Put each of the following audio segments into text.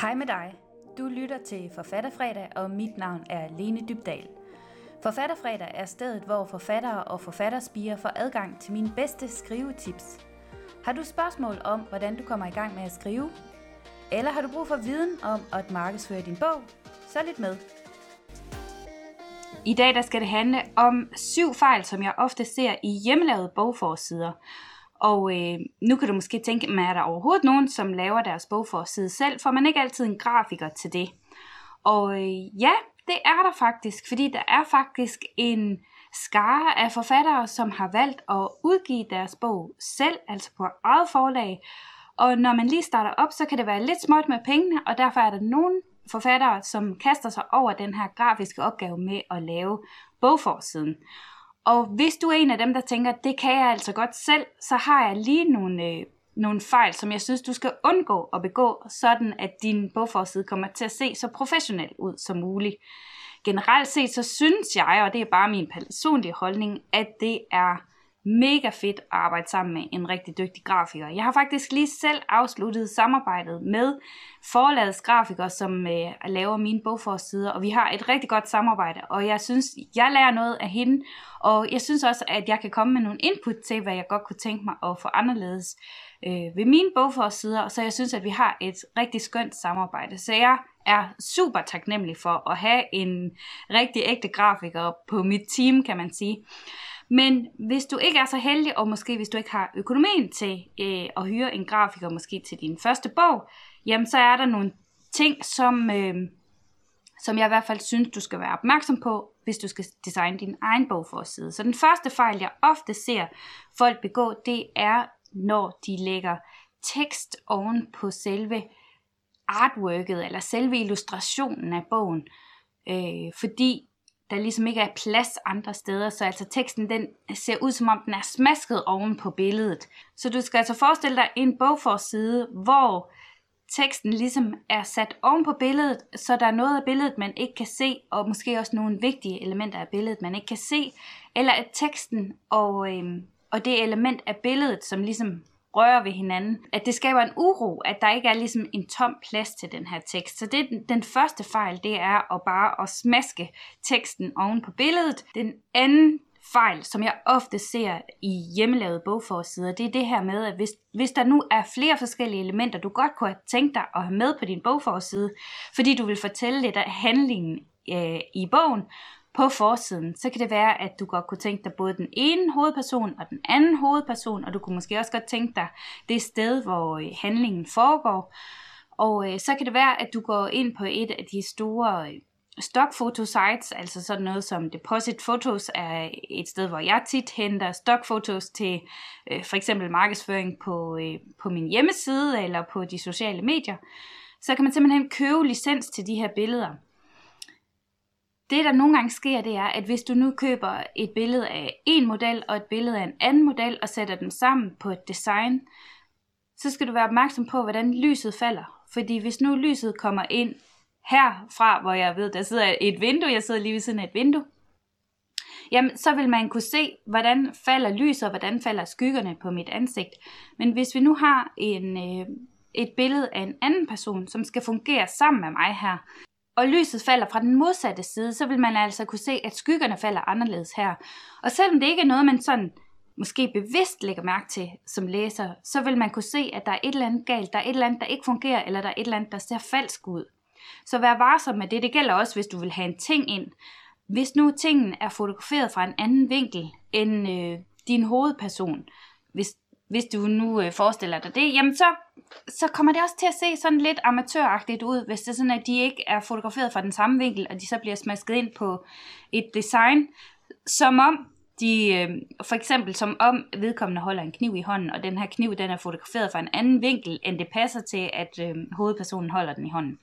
Hej med dig. Du lytter til Forfatterfredag, og mit navn er Lene Dybdal. Forfatterfredag er stedet, hvor forfattere og forfatterspiger får adgang til mine bedste skrivetips. Har du spørgsmål om, hvordan du kommer i gang med at skrive? Eller har du brug for viden om at markedsføre din bog? Så lidt med. I dag der skal det handle om syv fejl, som jeg ofte ser i hjemmelavede bogforsider. Og øh, nu kan du måske tænke, men er der overhovedet nogen, som laver deres bogforside selv? For man ikke altid en grafiker til det? Og øh, ja, det er der faktisk, fordi der er faktisk en skare af forfattere, som har valgt at udgive deres bog selv, altså på eget forlag. Og når man lige starter op, så kan det være lidt småt med pengene, og derfor er der nogle forfattere, som kaster sig over den her grafiske opgave med at lave bogforsiden. Og hvis du er en af dem, der tænker, det kan jeg altså godt selv, så har jeg lige nogle, øh, nogle fejl, som jeg synes, du skal undgå at begå, sådan at din bogforside kommer til at se så professionel ud som muligt. Generelt set, så synes jeg, og det er bare min personlige holdning, at det er mega fedt at arbejde sammen med en rigtig dygtig grafiker. Jeg har faktisk lige selv afsluttet samarbejdet med forlagets grafiker, som øh, laver mine bogforsider, og vi har et rigtig godt samarbejde, og jeg synes, jeg lærer noget af hende, og jeg synes også, at jeg kan komme med nogle input til, hvad jeg godt kunne tænke mig at få anderledes øh, ved mine bogforsider, så jeg synes, at vi har et rigtig skønt samarbejde. Så jeg er super taknemmelig for at have en rigtig ægte grafiker på mit team, kan man sige. Men hvis du ikke er så heldig, og måske hvis du ikke har økonomien til øh, at hyre en grafiker måske til din første bog, jamen så er der nogle ting, som, øh, som jeg i hvert fald synes, du skal være opmærksom på, hvis du skal designe din egen bog for. Så den første fejl, jeg ofte ser folk begå, det er, når de lægger tekst oven på selve artworket, eller selve illustrationen af bogen. Øh, fordi der ligesom ikke er plads andre steder, så altså teksten den ser ud som om den er smasket oven på billedet. Så du skal altså forestille dig en bogforside, hvor teksten ligesom er sat oven på billedet, så der er noget af billedet, man ikke kan se, og måske også nogle vigtige elementer af billedet, man ikke kan se, eller at teksten og, øhm, og det element af billedet, som ligesom rører ved hinanden, at det skaber en uro, at der ikke er ligesom en tom plads til den her tekst. Så det den første fejl, det er at bare at smaske teksten oven på billedet. Den anden fejl, som jeg ofte ser i hjemmelavede bogforsider, det er det her med, at hvis, hvis der nu er flere forskellige elementer, du godt kunne have tænkt dig at have med på din bogforside, fordi du vil fortælle lidt af handlingen øh, i bogen, på forsiden, så kan det være, at du godt kunne tænke dig både den ene hovedperson og den anden hovedperson, og du kunne måske også godt tænke dig det sted, hvor øh, handlingen foregår. Og øh, så kan det være, at du går ind på et af de store stockfotosites, stockfoto-sites, altså sådan noget som Deposit Photos er et sted, hvor jeg tit henter stockfotos til øh, for eksempel markedsføring på, øh, på min hjemmeside eller på de sociale medier. Så kan man simpelthen købe licens til de her billeder. Det, der nogle gange sker, det er, at hvis du nu køber et billede af en model og et billede af en anden model og sætter dem sammen på et design, så skal du være opmærksom på, hvordan lyset falder. Fordi hvis nu lyset kommer ind herfra, hvor jeg ved, der sidder et vindue, jeg sidder lige ved siden af et vindue, jamen så vil man kunne se, hvordan falder lyset, og hvordan falder skyggerne på mit ansigt. Men hvis vi nu har en, øh, et billede af en anden person, som skal fungere sammen med mig her, og lyset falder fra den modsatte side, så vil man altså kunne se, at skyggerne falder anderledes her. Og selvom det ikke er noget, man sådan måske bevidst lægger mærke til som læser, så vil man kunne se, at der er et eller andet galt, der er et eller andet, der ikke fungerer, eller der er et eller andet, der ser falsk ud. Så vær varsom med det. Det gælder også, hvis du vil have en ting ind. Hvis nu tingen er fotograferet fra en anden vinkel end øh, din hovedperson, hvis hvis du nu øh, forestiller dig det, jamen så, så kommer det også til at se sådan lidt amatøragtigt ud, hvis det er sådan, at de ikke er fotograferet fra den samme vinkel, og de så bliver smasket ind på et design, som om de, øh, for eksempel som om vedkommende holder en kniv i hånden, og den her kniv, den er fotograferet fra en anden vinkel, end det passer til, at øh, hovedpersonen holder den i hånden.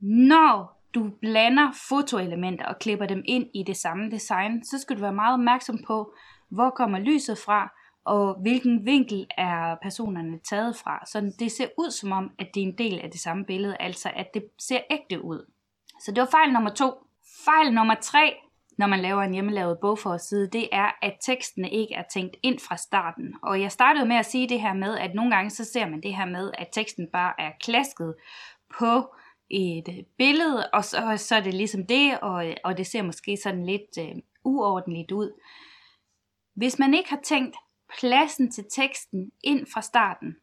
Når du blander fotoelementer og klipper dem ind i det samme design, så skal du være meget opmærksom på, hvor kommer lyset fra, og hvilken vinkel er personerne taget fra. Så det ser ud som om, at det er en del af det samme billede, altså at det ser ægte ud. Så det var fejl nummer to. Fejl nummer tre, når man laver en hjemmelavet bogforside, det er, at tekstene ikke er tænkt ind fra starten. Og jeg startede med at sige det her med, at nogle gange så ser man det her med, at teksten bare er klasket på et billede, og så, så er det ligesom det, og, og det ser måske sådan lidt øh, uordentligt ud. Hvis man ikke har tænkt pladsen til teksten ind fra starten,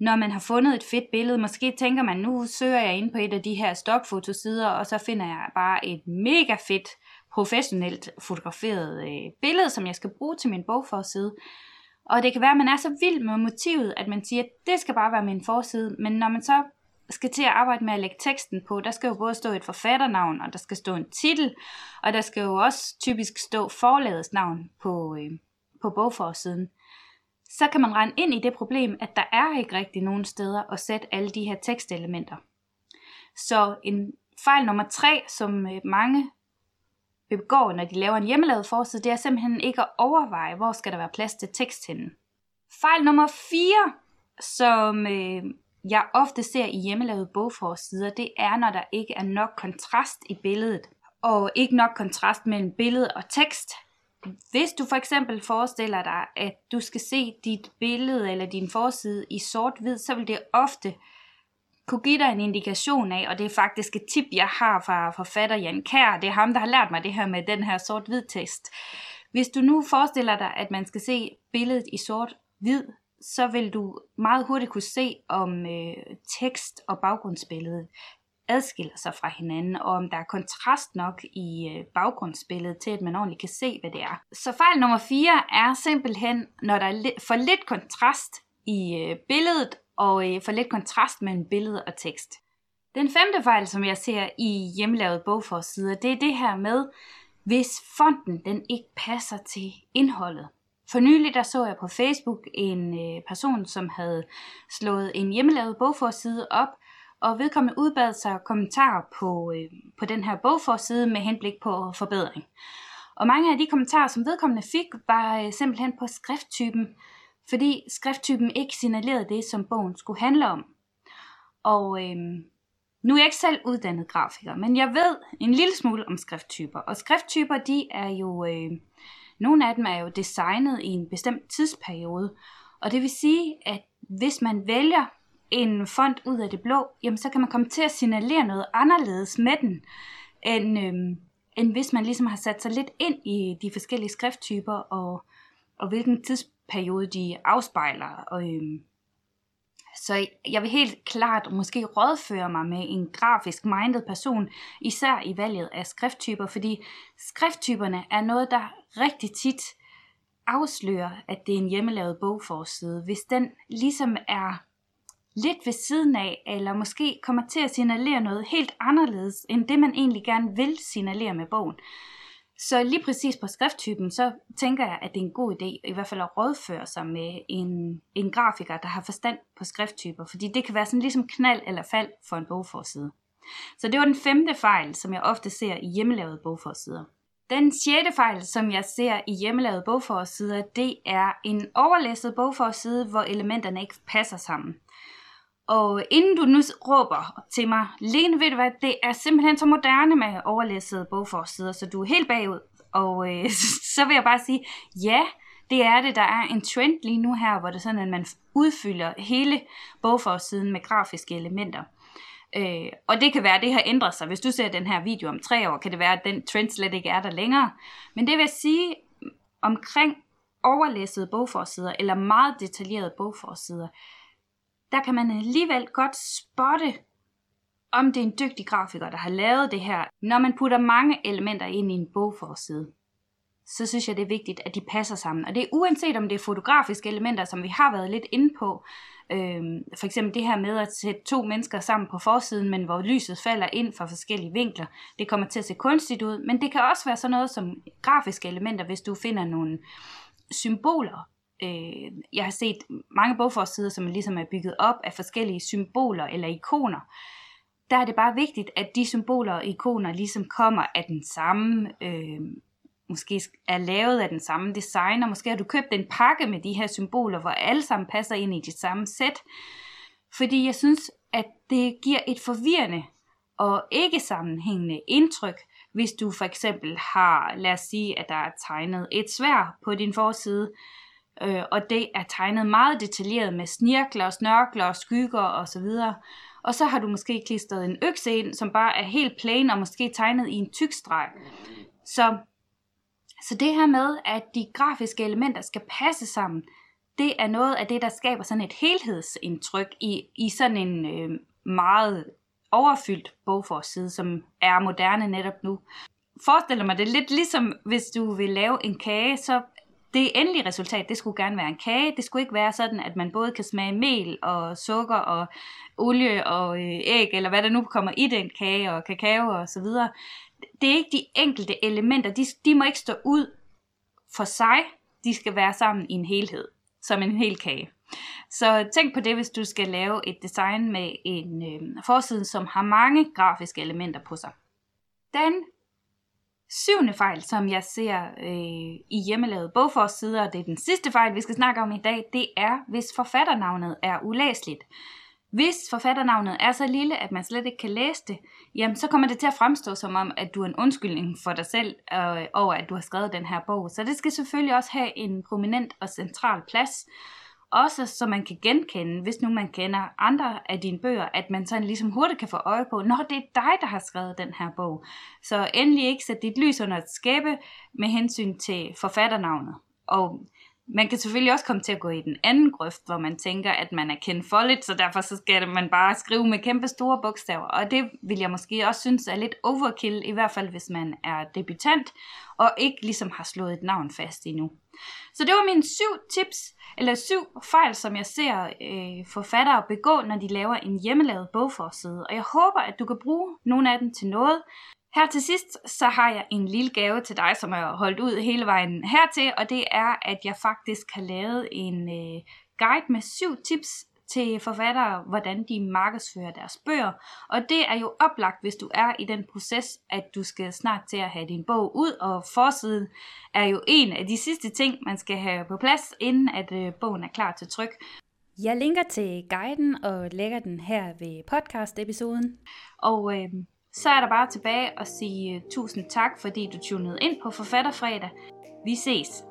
når man har fundet et fedt billede, måske tænker man, nu søger jeg ind på et af de her stokfotosider, og så finder jeg bare et mega fedt, professionelt fotograferet øh, billede, som jeg skal bruge til min bogforside. Og det kan være, at man er så vild med motivet, at man siger, at det skal bare være min forside. Men når man så skal til at arbejde med at lægge teksten på, der skal jo både stå et forfatternavn, og der skal stå en titel, og der skal jo også typisk stå forlagets navn på, øh, på bogforsiden. Så kan man regne ind i det problem, at der er ikke rigtig nogen steder at sætte alle de her tekstelementer. Så en fejl nummer tre, som øh, mange begår, når de laver en hjemmelavet forside, det er simpelthen ikke at overveje, hvor skal der være plads til tekst henne. Fejl nummer 4, som øh, jeg ofte ser i hjemmelavede bogforsider, det er, når der ikke er nok kontrast i billedet, og ikke nok kontrast mellem billede og tekst. Hvis du for eksempel forestiller dig, at du skal se dit billede eller din forside i sort-hvid, så vil det ofte kunne give dig en indikation af, og det er faktisk et tip, jeg har fra forfatter Jan Kær, det er ham, der har lært mig det her med den her sort-hvid tekst. Hvis du nu forestiller dig, at man skal se billedet i sort-hvid, så vil du meget hurtigt kunne se, om øh, tekst og baggrundsbillede adskiller sig fra hinanden, og om der er kontrast nok i øh, baggrundsbilledet til, at man ordentligt kan se, hvad det er. Så fejl nummer 4 er simpelthen, når der er for lidt kontrast i øh, billedet, og øh, for lidt kontrast mellem billede og tekst. Den femte fejl, som jeg ser i hjemmelavet bogforsider, det er det her med, hvis fonten den ikke passer til indholdet. For nylig der så jeg på Facebook en person, som havde slået en hjemmelavet bogforside op, og vedkommende udbad sig kommentarer på, øh, på den her bogforside med henblik på forbedring. Og mange af de kommentarer, som vedkommende fik, var øh, simpelthen på skrifttypen, fordi skrifttypen ikke signalerede det, som bogen skulle handle om. Og øh, nu er jeg ikke selv uddannet grafiker, men jeg ved en lille smule om skrifttyper. Og skrifttyper, de er jo... Øh, nogle af dem er jo designet i en bestemt tidsperiode, og det vil sige, at hvis man vælger en fond ud af det blå, jamen så kan man komme til at signalere noget anderledes med den, end, øhm, end hvis man ligesom har sat sig lidt ind i de forskellige skrifttyper, og, og hvilken tidsperiode de afspejler. Og, øhm, så jeg vil helt klart måske rådføre mig med en grafisk minded person, især i valget af skrifttyper, fordi skrifttyperne er noget, der rigtig tit afslører, at det er en hjemmelavet bogforside. Hvis den ligesom er lidt ved siden af, eller måske kommer til at signalere noget helt anderledes, end det man egentlig gerne vil signalere med bogen, så lige præcis på skrifttypen, så tænker jeg, at det er en god idé, i hvert fald at rådføre sig med en, en grafiker, der har forstand på skrifttyper, fordi det kan være sådan ligesom knald eller fald for en bogforside. Så det var den femte fejl, som jeg ofte ser i hjemmelavede bogforsider. Den sjette fejl, som jeg ser i hjemmelavede bogforsider, det er en overlæsset bogforside, hvor elementerne ikke passer sammen. Og inden du nu råber til mig, Lene, ved du hvad, det er simpelthen så moderne med overlæssede bogforsider, så du er helt bagud. Og øh, så vil jeg bare sige, ja, det er det. Der er en trend lige nu her, hvor det er sådan, at man udfylder hele bogforsiden med grafiske elementer. Øh, og det kan være, at det har ændret sig. Hvis du ser den her video om tre år, kan det være, at den trend slet ikke er der længere. Men det vil sige, omkring overlæssede bogforsider, eller meget detaljerede bogforsider, der kan man alligevel godt spotte, om det er en dygtig grafiker, der har lavet det her. Når man putter mange elementer ind i en bogforside, så synes jeg, det er vigtigt, at de passer sammen. Og det er uanset om det er fotografiske elementer, som vi har været lidt inde på. Øhm, for eksempel det her med at sætte to mennesker sammen på forsiden, men hvor lyset falder ind fra forskellige vinkler. Det kommer til at se kunstigt ud, men det kan også være sådan noget som grafiske elementer, hvis du finder nogle symboler, øh, jeg har set mange bogforsider, som ligesom er bygget op af forskellige symboler eller ikoner. Der er det bare vigtigt, at de symboler og ikoner ligesom kommer af den samme, øh, måske er lavet af den samme designer. Måske har du købt en pakke med de her symboler, hvor alle sammen passer ind i det samme sæt. Fordi jeg synes, at det giver et forvirrende og ikke sammenhængende indtryk, hvis du for eksempel har, lad os sige, at der er tegnet et svær på din forside, øh, og det er tegnet meget detaljeret med snirkler, snørkler, skygger osv. Og så har du måske klistret en økse ind, som bare er helt plain og måske tegnet i en tyk streg. Så, så det her med, at de grafiske elementer skal passe sammen, det er noget af det, der skaber sådan et helhedsindtryk i, i sådan en øh, meget overfyldt bogforside, som er moderne netop nu. Forestiller mig det lidt ligesom, hvis du vil lave en kage, så det endelige resultat, det skulle gerne være en kage. Det skulle ikke være sådan, at man både kan smage mel og sukker og olie og øh, æg, eller hvad der nu kommer i den kage og kakao og så videre. Det er ikke de enkelte elementer. De, de må ikke stå ud for sig. De skal være sammen i en helhed, som en hel kage. Så tænk på det, hvis du skal lave et design med en øh, forside, som har mange grafiske elementer på sig. Den syvende fejl, som jeg ser øh, i hjemmelavede bogforsider, og det er den sidste fejl, vi skal snakke om i dag, det er, hvis forfatternavnet er ulæseligt. Hvis forfatternavnet er så lille, at man slet ikke kan læse det, jamen så kommer det til at fremstå som om, at du er en undskyldning for dig selv øh, over, at du har skrevet den her bog. Så det skal selvfølgelig også have en prominent og central plads. Også så man kan genkende, hvis nu man kender andre af dine bøger, at man sådan ligesom hurtigt kan få øje på, når det er dig, der har skrevet den her bog. Så endelig ikke sæt dit lys under et skæbe med hensyn til forfatternavnet. Og man kan selvfølgelig også komme til at gå i den anden grøft, hvor man tænker, at man er kendt for lidt, så derfor så skal man bare skrive med kæmpe store bogstaver. Og det vil jeg måske også synes er lidt overkill, i hvert fald hvis man er debutant, og ikke ligesom har slået et navn fast endnu. Så det var mine syv tips, eller syv fejl, som jeg ser øh, forfattere begå, når de laver en hjemmelavet bogforside. Og jeg håber, at du kan bruge nogle af dem til noget. Her til sidst, så har jeg en lille gave til dig, som er holdt ud hele vejen hertil, og det er, at jeg faktisk har lavet en øh, guide med syv tips til forfattere, hvordan de markedsfører deres bøger. Og det er jo oplagt, hvis du er i den proces, at du skal snart til at have din bog ud, og forsiden er jo en af de sidste ting, man skal have på plads, inden at øh, bogen er klar til tryk. Jeg linker til guiden og lægger den her ved podcast-episoden. Og øh, så er der bare tilbage at sige øh, tusind tak, fordi du tunede ind på Forfatterfredag. Vi ses!